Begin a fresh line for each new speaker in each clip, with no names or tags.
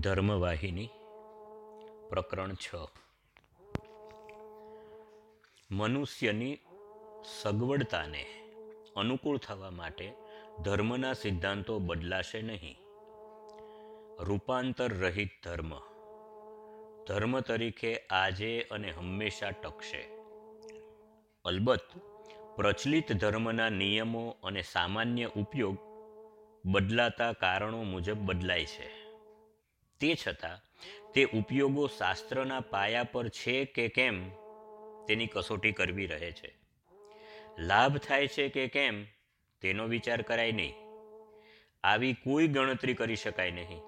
ધર્મવાહિની, પ્રકરણ છ. મનુષ્યની સગવડતાને અનુકૂળ થવા માટે ધર્મના સિદ્ધાંતો બદલાશે નહીં. રૂપાંતર રહિત ધર્મ. ધર્મ તરીકે આજે અને હંમેશા ટકશે. અલબત્ત, પ્રચલિત ધર્મના નિયમો અને સામાન્ય ઉપયોગ બદલાતા કારણો મુજબ બદલાય છે. તે છતાં, તે ઉપયોગો શાસ્ત્રના પાયા પર છે કે કેમ, તેની કસોટી કરવી રહે છે. લાભ થાય છે કે કેમ, તેનો વિચાર કરાય નહીં. આવી કોઈ ગણતરી કરી શકાય નહીં.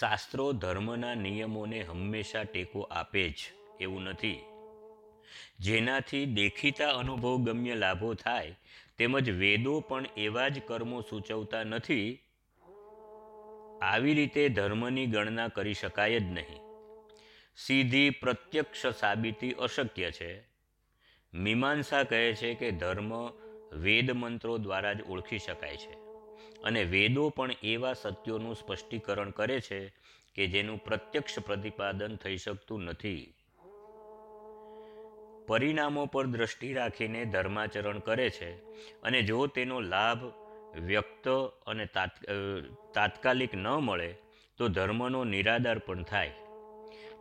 શાસ્ત્રો ધર્મના નિયમોને હંમેશા ટેકો આપે જ એવું નથી. જેનાથી દેખીતા અનુભવ ગમ્ય લાભો થાય, તેમજ વેદો પણ એવા જ કર્મો સૂચવતા નથી આવી રીતે ધર્મની ગણના કરી શકાય જ નહીં. સીધી પ્રત્યક્ષ સાબિતી અશક્ય છે. મીમાંસા કહે છે કે ધર્મ વેદ મંત્રો દ્વારા જ ઓળખી શકાય છે અને વેદો પણ એવા સત્યોનું સ્પષ્ટીકરણ કરે છે કે જેનું પ્રત્યક્ષ પ્રતિપાદન થઈ શકતું નથી. પરિણામો પર દ્રષ્ટિ રાખીને ધર્માચરણ કરે છે અને જો તેનો લાભ વ્યક્ત અને તાત્કાલિક ન મળે તો ધર્મનો નિરાધાર પણ થાય.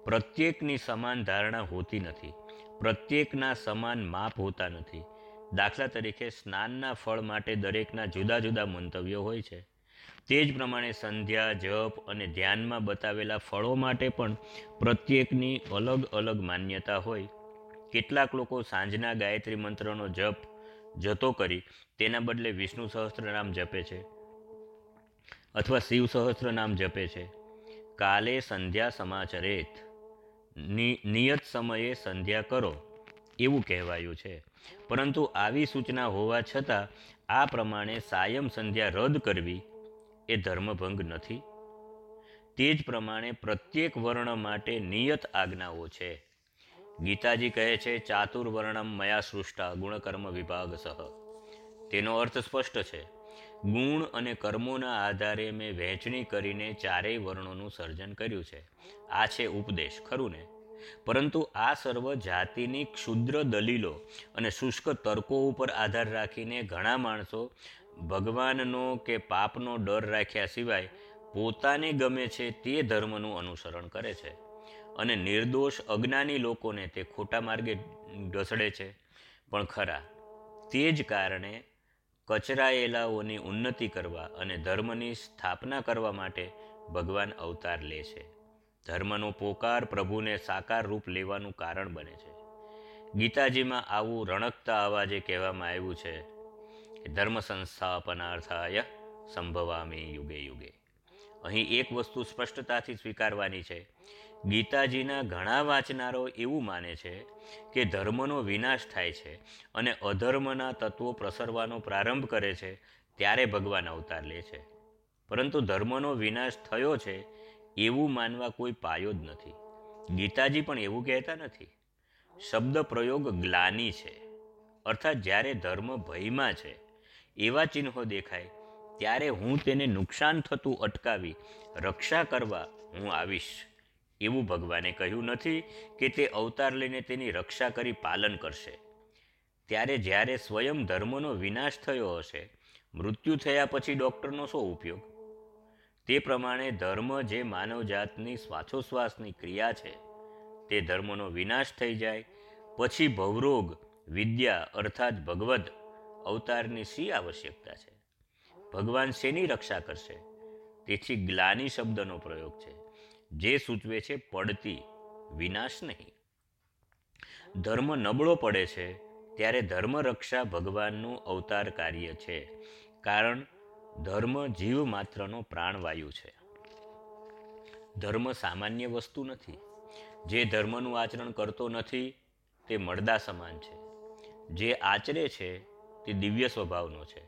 પ્રત્યેકની સમાન ધારણા હોતી નથી. પ્રત્યેકના સમાન માપ હોતા નથી. દાખલા તરીકે સ્નાનના ફળ માટે દરેકના જુદા જુદા મંતવ્યો હોય છે. તે જ પ્રમાણે સંધ્યા, જપ અને ધ્યાનમાં બતાવેલા ફળો માટે પણ પ્રત્યેકની અલગ અલગ માન્યતા હોય. કેટલાક લોકો સાંજના ગાયત્રી મંત્રનો જપ જતો કરી તેના બદલે વિષ્ણુ સહસ્ત્રનામ જપે છે અથવા શિવ સહસ્ત્રનામ જપે છે. કાલે સંધ્યા સમાચરેત. નિયત સમયે સંધ્યા કરો એવું કહેવાયું છે. પરંતુ આવી સૂચના હોવા છતાં આ પ્રમાણે સાયમ સંધ્યા રદ કરવી એ ધર્મભંગ નથી. તે જ પ્રમાણે પ્રત્યેક વર્ણ માટે નિયત આજ્ઞાઓ છે. ગીતાજી કહે છે, ચાતુર્વર્ણમ મયા સૃષ્ટા ગુણકર્મ વિભાગ સહ. તેનો અર્થ સ્પષ્ટ છે. ગુણ અને કર્મોના આધારે મેં વહેંચણી કરીને ચારેય વર્ણોનું સર્જન કર્યું છે. આ છે ઉપદેશ, ખરું ને? પરંતુ આ સર્વ જાતિની ક્ષુદ્ર દલીલો અને શુષ્ક તર્કો ઉપર આધાર રાખીને ઘણા માણસો ભગવાનનો કે પાપનો ડર રાખ્યા સિવાય પોતાને ગમે છે તે ધર્મનું અનુસરણ કરે છે. અને નિર્દોષ અજ્ઞાની લોકોને તે ખોટા માર્ગે ઢસડે છે. પણ ખરા, તે જ કારણે કચરાયેલાઓની ઉન્નતિ કરવા અને ધર્મની સ્થાપના કરવા માટે ભગવાન અવતાર લે છે. ધર્મનો પોકાર પ્રભુને સાકાર રૂપ લેવાનું કારણ બને છે. ગીતાજીમાં આવું રણકતા અવાજે કહેવામાં આવ્યું છે કે ધર્મ સંસ્થાપનાર્થાય સંભવામી યુગે યુગે. અહીં એક વસ્તુ સ્પષ્ટતાથી સ્વીકારવાની છે ગીતાજીના ઘણા વાંચનારો એવું માને છે કે ધર્મનો વિનાશ થાય છે અને અધર્મના તત્વો પ્રસરવાનો પ્રારંભ કરે છે ત્યારે ભગવાન અવતાર લે છે. પરંતુ ધર્મનો વિનાશ થયો છે એવું માનવા કોઈ પાયો જ નથી. ગીતાજી પણ એવું કહેતા નથી. શબ્દ પ્રયોગ ગ્લાની છે. અર્થાત જ્યારે ધર્મ ભયમાં છે, એવા ચિહ્નો દેખાય, ત્યારે હું તેને નુકસાન થતું અટકાવી રક્ષા કરવા હું આવીશ. એવું ભગવાને કહ્યું નથી કે તે અવતાર લઈને તેની રક્ષા કરી પાલન કરશે. ત્યારે જ્યારે સ્વયં ધર્મનો વિનાશ થયો હશે, મૃત્યુ થયા પછી ડૉક્ટરનો શો ઉપયોગ? તે પ્રમાણે ધર્મ જે માનવજાતની શ્વાસોશ્વાસની ક્રિયા છે, તે ધર્મનો વિનાશ થઈ જાય, પછી ભવરોગ, વિદ્યા અર્થાત ભગવદ અવતારની શી આવશ્યકતા છે? ભગવાન શેની રક્ષા કરશે? તેથી ગ્લાની શબ્દનો પ્રયોગ છે. જે સૂચવે છે પડતી વિનાશ નહીં. ધર્મ નબળો પડે છે ત્યારે ધર્મ રક્ષા ભગવાનનું અવતાર કાર્ય છે, કારણ ધર્મ જીવ માત્રનો પ્રાણવાયુ છે. ધર્મ સામાન્ય વસ્તુ નથી. જે ધર્મનું આચરણ કરતો નથી, તે મળદા સમાન છે. જે આચરે છે, તે દિવ્ય સ્વભાવનો છે.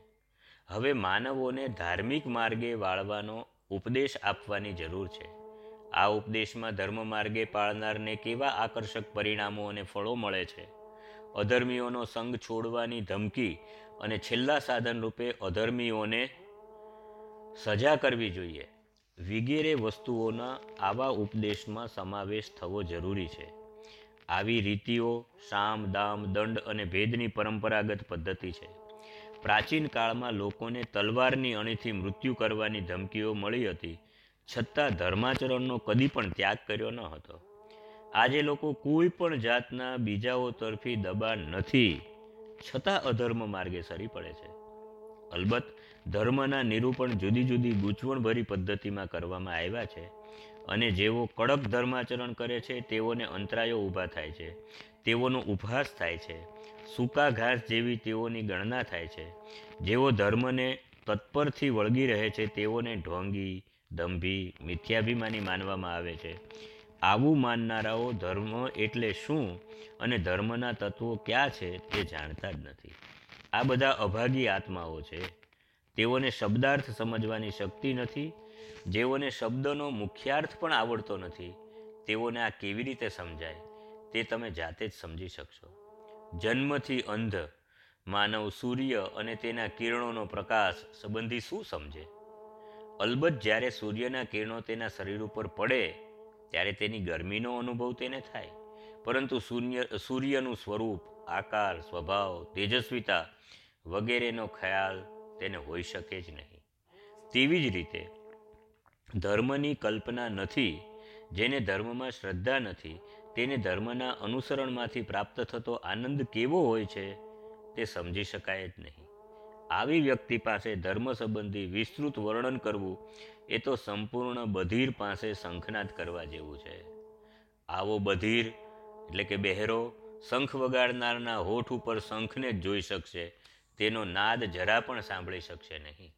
હવે માનવોને ધાર્મિક માર્ગે વાળવાનો ઉપદેશ આપવાની જરૂર છે. આ ઉપદેશમાં ધર્મ માર્ગે પાળનારને કેવા આકર્ષક પરિણામો અને ફળો મળે છે? અધર્મીઓનો સંગ છોડવાની ધમકી અને છેલ્લા સાધન રૂપે અધર્મીઓને સજા કરવી જોઈએ. વગેરે વસ્તુઓના આવા ઉપદેશમાં સમાવેશ થવો જરૂરી છે. આવી રીતિઓ સામ, દામ, દંડ અને ભેદની પરંપરાગત પદ્ધતિ છે. પ્રાચીન કાળમાં લોકોને તલવારની અણીથી મૃત્યુ કરવાની ધમકીઓ મળી હતી. છતાં ધર્માચરણનો કદી પણ ત્યાગ કર્યો ન હતો. આજે લોકો કોઈ પણ જાતના બીજાઓ તરફી દબાણ નથી, છતાં અધર્મ માર્ગે સરી પડે છે. અલબત્ત, ધર્મના નિરૂપણ જુદી જુદી ગૂંચવણભરી પદ્ધતિમાં કરવામાં આવ્યા છે અને જેઓ કડક ધર્માચરણ કરે છે, તેઓને અંતરાયો ઊભા થાય છે, તેઓનો ઉપહાસ થાય છે સૂકા ઘાસ જેવી તેઓની ગણના થાય છે. જેઓ ધર્મને તત્પરથી વળગી રહે છે, તેઓને ઢોંગી દંભી, મિથ્યાભિમાની માનવામાં આવે છે. આવું માનનારાઓ ધર્મ એટલે શું અને ધર્મના તત્વો ક્યાં છે તે જાણતા જ નથી. આ બધા અભાગી આત્માઓ છે. તેઓને શબ્દાર્થ સમજવાની શક્તિ નથી. જેઓને શબ્દનો મુખ્યાર્થ પણ આવડતો નથી. તેઓને આ કેવી રીતે સમજાય તે તમે જાતે જ સમજી શકશો. જન્મથી અંધ માનવ સૂર્ય અને તેના કિરણોનો પ્રકાશ સંબંધી શું સમજે? અલબત્ત જ્યારે સૂર્યના કિરણો તેના શરીર ઉપર પડે, ત્યારે તેની ગરમીનો અનુભવ તેને થાય. પરંતુ સૂર્ય સૂર્યનું સ્વરૂપ, આકાર, સ્વભાવ, તેજસ્વીતા વગેરેનો ખ્યાલ તેને હોઈ શકે જ નહીં. તેવી જ રીતે, ધર્મની કલ્પના નથી, જેને ધર્મમાં શ્રદ્ધા નથી, તેને ધર્મના અનુસરણમાંથી પ્રાપ્ત થતો આનંદ કેવો હોય છે, તે સમજી શકાય જ નહીં. આવી વ્યક્તિ પાસે ધર્મ સંબંધી વિસ્તૃત વર્ણન કરવું એ તો સંપૂર્ણ બધિર પાસે શંખનાદ કરવા જેવું છે. આવો બધિર, એટલે કે બહેરો, શંખ વગાડનારના હોઠ ઉપર શંખને જ જોઈ શકશે. તેનો નાદ જરા પણ સાંભળી શકશે નહીં.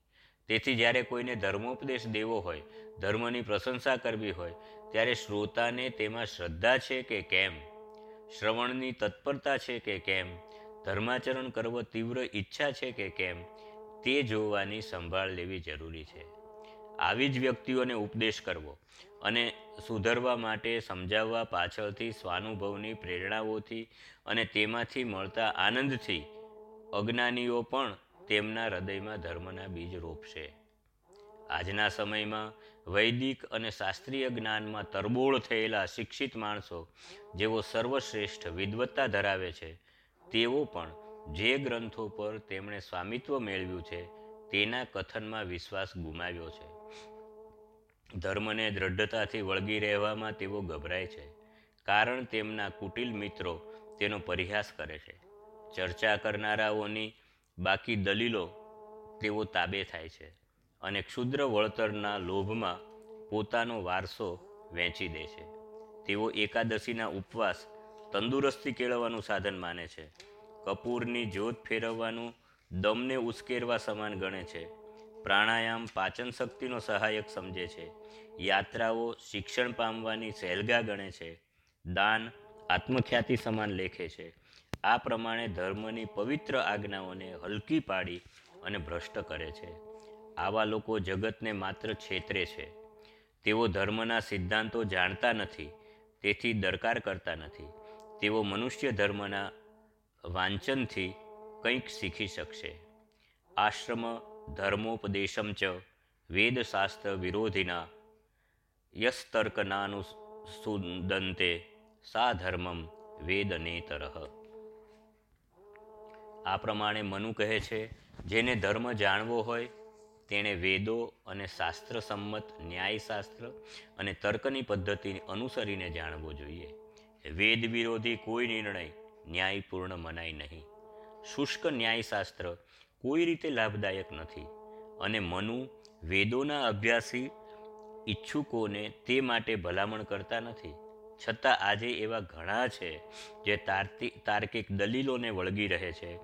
તેથી જ્યારે કોઈને ધર્મોપદેશ દેવો હોય, ધર્મની પ્રશંસા કરવી હોય, ત્યારે શ્રોતાને તેમાં શ્રદ્ધા છે કે કેમ? શ્રવણની તત્પરતા છે કે કેમ? ધર્માચરણ કરવો તીવ્ર ઈચ્છા છે કે કેમ? તે જોવાની સંભાળ લેવી જરૂરી છે. આવી જ વ્યક્તિઓને ઉપદેશ કરવો અને સુધરવા માટે સમજાવવા પાછળથી સ્વાનુભવની પ્રેરણાઓથી અને તેમાંથી મળતા આનંદથી અજ્ઞાનીઓ પણ તેમના હૃદયમાં ધર્મના બીજ રોપશે. આજના સમયમાં વૈદિક અને શાસ્ત્રીય જ્ઞાનમાં તરબોળ થયેલા શિક્ષિત માણસો જેઓ સર્વશ્રેષ્ઠ વિદ્વત્તા ધરાવે છે તેઓ પણ જે ગ્રંથો પર તેમણે સ્વામિત્વ મેળવ્યું છે, તેના કથનમાં વિશ્વાસ ગુમાવ્યો છે. ધર્મને દ્રઢતાથી વળગી રહેવામાં તેઓ ગભરાય છે, કારણ તેમના કુટિલ મિત્રો તેનો પરિહાસ કરે છે. ચર્ચા કરનારાઓની બાકી દલીલો તેઓ તાબે થાય છે અને ક્ષુદ્ર વળતરના લોભમાં પોતાનો વારસો વેચી દે છે. તેઓ એકાદશીના ઉપવાસ તંદુરસ્તી કેળવવાનું સાધન માને છે. કપૂરની જ્યોત ફેરવવાનું દમને ઉશ્કેરવા સમાન ગણે છે. પ્રાણાયામ પાચન શક્તિનો સહાયક સમજે છે. યાત્રાઓ શિક્ષણ પામવાની સહેલગા ગણે છે. દાન આત્મખ્યાતિ સમાન લેખે છે. આ પ્રમાણે ધર્મની પવિત્ર આજ્ઞાઓને હલકી પાડી અને ભ્રષ્ટ કરે છે. આવા લોકો જગતને માત્ર છેતરે છે. તેઓ ધર્મના સિદ્ધાંતો જાણતા નથી. તેથી દરકાર કરતા નથી. તેઓ મનુષ્ય ધર્મના વાંચનથી કંઈક શીખી શકશે. આશ્રમ, ધર્મોપદેશમ ચ, વેદશાસ્ત્ર વિરોધિના યસ્તર્કનાનુસુદંતે સા ધર્મમ વેદનેતરઃ. આ પ્રમાણે મનુ કહે છે, જેને ધર્મ જાણવો હોય, તેણે વેદો અને શાસ્ત્ર સંમત ન્યાયશાસ્ત્ર અને તર્કની પદ્ધતિ અનુસરીને જાણવો જોઈએ. વેદ વિરોધી કોઈ નિર્ણય ન્યાયપૂર્ણ મનાય નહીં. શુષ્ક ન્યાયશાસ્ત્ર કોઈ રીતે લાભદાયક નથી અને મનુ વેદોના અભ્યાસી ઈચ્છુકોને તે માટે ભલામણ કરતા નથી. છતાં આજે એવા ઘણા છે જે તાર્કિક તાર્કિક દલીલોને વળગી રહે છે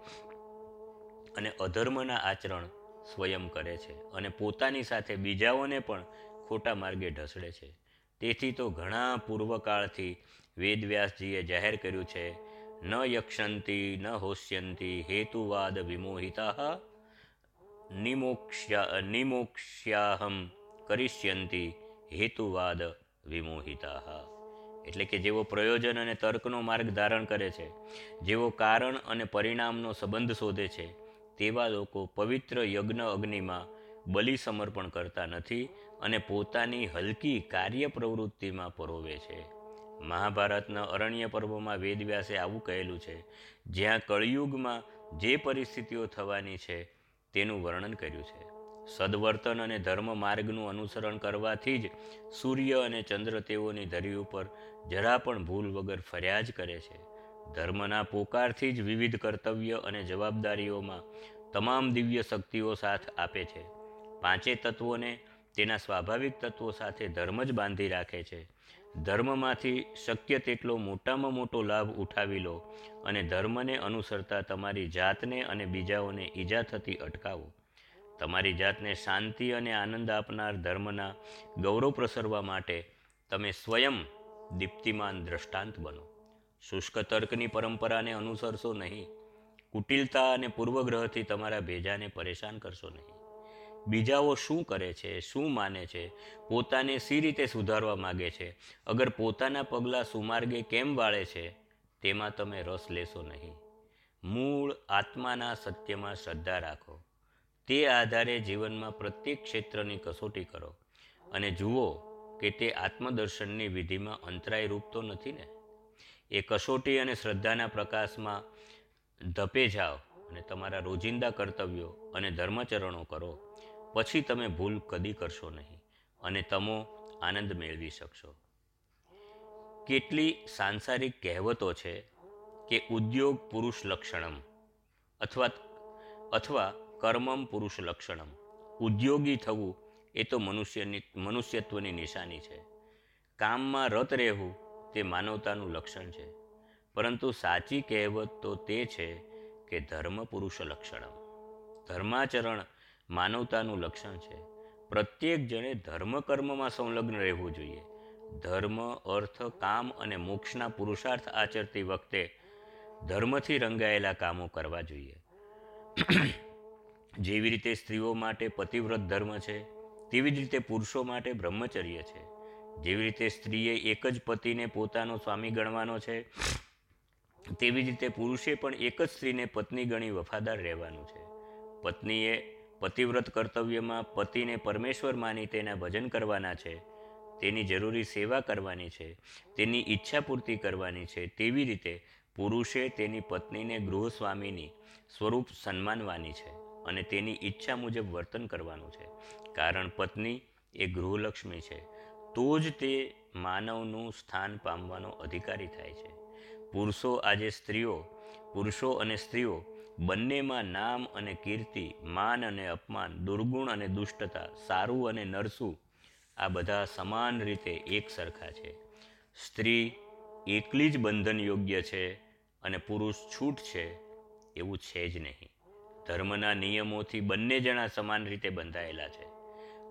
અને અધર્મના આચરણ સ્વયં કરે છે અને પોતાની સાથે બીજાઓને પણ ખોટા માર્ગે ઢસડે છે. તેથી તો ઘણા પૂર્વકાળથી વેદવ્યાસજીએ જાહેર કર્યું છે, ન યક્ષંતી, ન હોષ્યંતી હેતુવાદ વિમોહિતા નિમોક્ષ્યા નિમોક્ષ્યાહમ કરિષ્યંતી હેતુવાદ વિમોહિતા. એટલે કે જેઓ પ્રયોજન અને તર્કનો માર્ગ ધારણ કરે છે જેઓ કારણ અને પરિણામનો સંબંધ શોધે છે, તેવા લોકો પવિત્ર યજ્ઞ અગ્નિમાં બલિ સમર્પણ કરતા નથી અને પોતાની હલકી કાર્ય પ્રવૃત્તિમાં પરોવે છે. મહાભારતના અરણ્ય પર્વમાં વેદવ્યાસે આવું કહેલું છે, જ્યાં કળિયુગમાં જે પરિસ્થિતિઓ થવાની છે, તેનું વર્ણન કર્યું છે. સદવર્તન અને ધર્મ માર્ગનું અનુસરણ કરવાથી જ સૂર્ય અને ચંદ્ર તેઓની ધરી ઉપર જરા પણ ભૂલ વગર ફર્યા જ કરે છે. ધર્મના પોકારથી જ વિવિધ કર્તવ્ય અને જવાબદારીઓમાં તમામ દિવ્ય શક્તિઓ સાથ આપે છે. પાંચે તત્વોને તેના સ્વાભાવિક તત્વો સાથે ધર્મ જ બાંધી રાખે છે. ધર્મમાંથી શક્ય તેટલો મોટામાં મોટો લાભ ઉઠાવી લો અને ધર્મને અનુસરતા તમારી જાતને અને બીજાઓને ઈજા થતી અટકાવો. તમારી જાતને શાંતિ અને આનંદ આપનાર ધર્મના ગૌરવ પ્રસરવા માટે તમે સ્વયં દીપ્તિમાન દ્રષ્ટાંત બનો. શુષ્ક તર્કની પરંપરાને અનુસરશો નહીં. કુટિલતા અને પૂર્વગ્રહથી તમારા ભેજાને પરેશાન કરશો નહીં. બીજાઓ શું કરે છે, શું માને છે, પોતાને સી રીતે સુધારવા માગે છે, અગર પોતાના પગલાં સુમાર્ગે કેમ વાળે છે, તેમાં તમે રસ લેશો નહીં. મૂળ આત્માના સત્યમાં શ્રદ્ધા રાખો. તે આધારે જીવનમાં પ્રત્યેક ક્ષેત્રની કસોટી કરો. અને જુઓ કે તે આત્મદર્શનની વિધિમાં અંતરાય રૂપ તો નથી ને? એ કસોટી અને શ્રદ્ધાના પ્રકાશમાં ધપે જાઓ અને તમારા રોજિંદા કર્તવ્યો અને ધર્મચરણો કરો. પછી તમે ભૂલ કદી કરશો નહીં અને તમો આનંદ મેળવી શકશો. કેટલી સાંસારિક કહેવતો છે કે ઉદ્યોગ પુરુષ લક્ષણમ અથવા અથવા કર્મમ પુરુષ લક્ષણમ. ઉદ્યોગી થવું એ તો મનુષ્યની મનુષ્યત્વની નિશાની છે. કામમાં રત રહેવું તે માનવતાનું લક્ષણ છે. પરંતુ સાચી કહેવત તો તે છે કે ધર્મ પુરુષ લક્ષણમ. ધર્માચરણ માનવતાનું લક્ષણ છે. પ્રત્યેક જણે ધર્મ કર્મમાં સંલગ્ન રહેવું જોઈએ. ધર્મ, અર્થ, કામ અને મોક્ષના પુરુષાર્થ આચરતી વખતે ધર્મથી રંગાયેલા કામો કરવા જોઈએ. જેવી રીતે સ્ત્રીઓ માટે પતિવ્રત ધર્મ છે, તેવી જ રીતે પુરુષો માટે બ્રહ્મચર્ય છે. જેવી રીતે સ્ત્રીએ એક જ પતિને પોતાનો સ્વામી ગણવાનો છે, તેવી જ રીતે પુરુષે પણ એક જ સ્ત્રીને પત્ની ગણી વફાદાર રહેવાનું છે. પત્નીએ પતિવ્રત કર્તવ્યમાં પતિને પરમેશ્વર માની તેના ભજન કરવાના છે, તેની જરૂરી સેવા કરવાની છે, તેની ઈચ્છા પૂર્તિ કરવાની છે, તેવી રીતે પુરુષે તેની પત્નીને ગૃહસ્વામીની સ્વરૂપ સન્માનવાની છે અને તેની ઈચ્છા મુજબ વર્તન કરવાનું છે. કારણ પત્ની એ ગૃહલક્ષ્મી છે, તો જ તે માનવનું સ્થાન પામવાનો અધિકારી થાય છે. પુરુષો આજે સ્ત્રીઓ, પુરુષો અને સ્ત્રીઓ બંનેમાં નામ અને કીર્તિ, માન અને અપમાન, દુર્ગુણ અને દુષ્ટતા, સારું અને નરસું, આ બધા સમાન રીતે એક સરખા છે. સ્ત્રી એકલી જ બંધન યોગ્ય છે અને પુરુષ છૂટ છે એવું છે જ નહીં. ધર્મના નિયમોથી બંને જણા સમાન રીતે બંધાયેલા છે.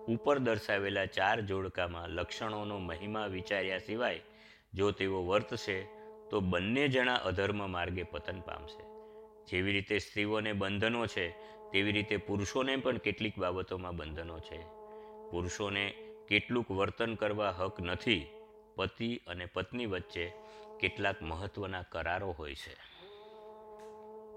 ઉપર દર્શાવેલા ચાર જોડકામાં લક્ષણોનો મહિમા વિચાર્યા સિવાય જો તેઓ વર્તશે તો બંને જણા અધર્મ માર્ગે પતન પામશે. જેવી રીતે સ્ત્રીઓને બંધનો છે, તેવી રીતે પુરુષોને પણ કેટલીક બાબતોમાં બંધનો છે. પુરુષોને કેટલુંક વર્તન કરવા હક નથી, પતિ અને પત્ની વચ્ચે કેટલાક મહત્ત્વના કરારો હોય છે.